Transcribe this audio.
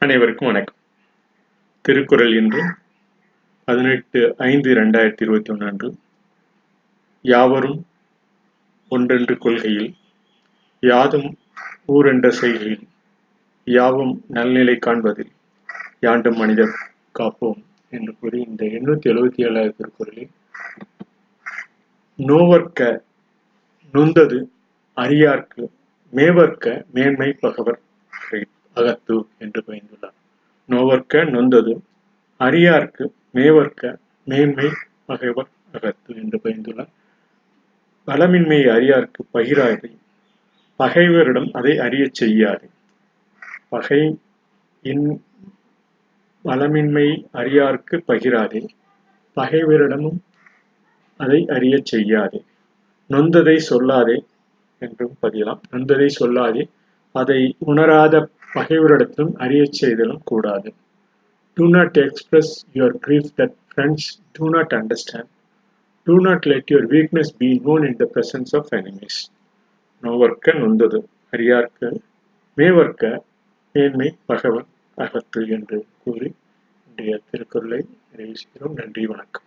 அனைவருக்கும் வணக்கம். திருக்குறள் இன்று பதினெட்டு ஐந்து ரெண்டாயிரத்தி இருபத்தி ஒன்று அன்று யாவரும் ஒன்றென்று கொள்கையில் யாதும் ஊரென்ற செய்கையில் யாவும் நல்நிலை காண்பதில் யாண்டும் மனிதர் காப்போம் என்று கூறி இந்த எண்ணூத்தி எழுபத்தி ஏழாவது திருக்குறளில் நோவர்க்க நொந்தது அரியார்க்கு மேவர்க்க மேன்மை பகவர் அகத்து என்று பயந்துள்ளார் நோவர்க்க நொந்தது அரியார்க்கு மேவர்க்க மேன்மை பகைவர் அகத்து என்று பயந்துள்ளார் பலமின்மை அறியார்க்கு பகிராது பகைவரிடம் அதை அறியச் செய்யாது. பகை இன் பலமின்மை அறியார்க்கு பகிராதே பகைவரிடமும் அதை அறியச் செய்யாதே. நொந்ததை சொல்லாதே என்றும் பதிலாம் நொந்ததை சொல்லாதே அதை உணராத பகைவரிடத்திலும் அறியச் செய்தலும் கூடாது Do not express your grief that friends do not understand. Do not let your weakness be known in the presence of enemies. நோவர்க்க நொந்தது அரியார்க்க மேவர்க்க மேன்மை பகவன் அகத்து என்று கூறி இன்றைய திருக்குறளை நிறைவு செய்கிறோம் நன்றி வணக்கம்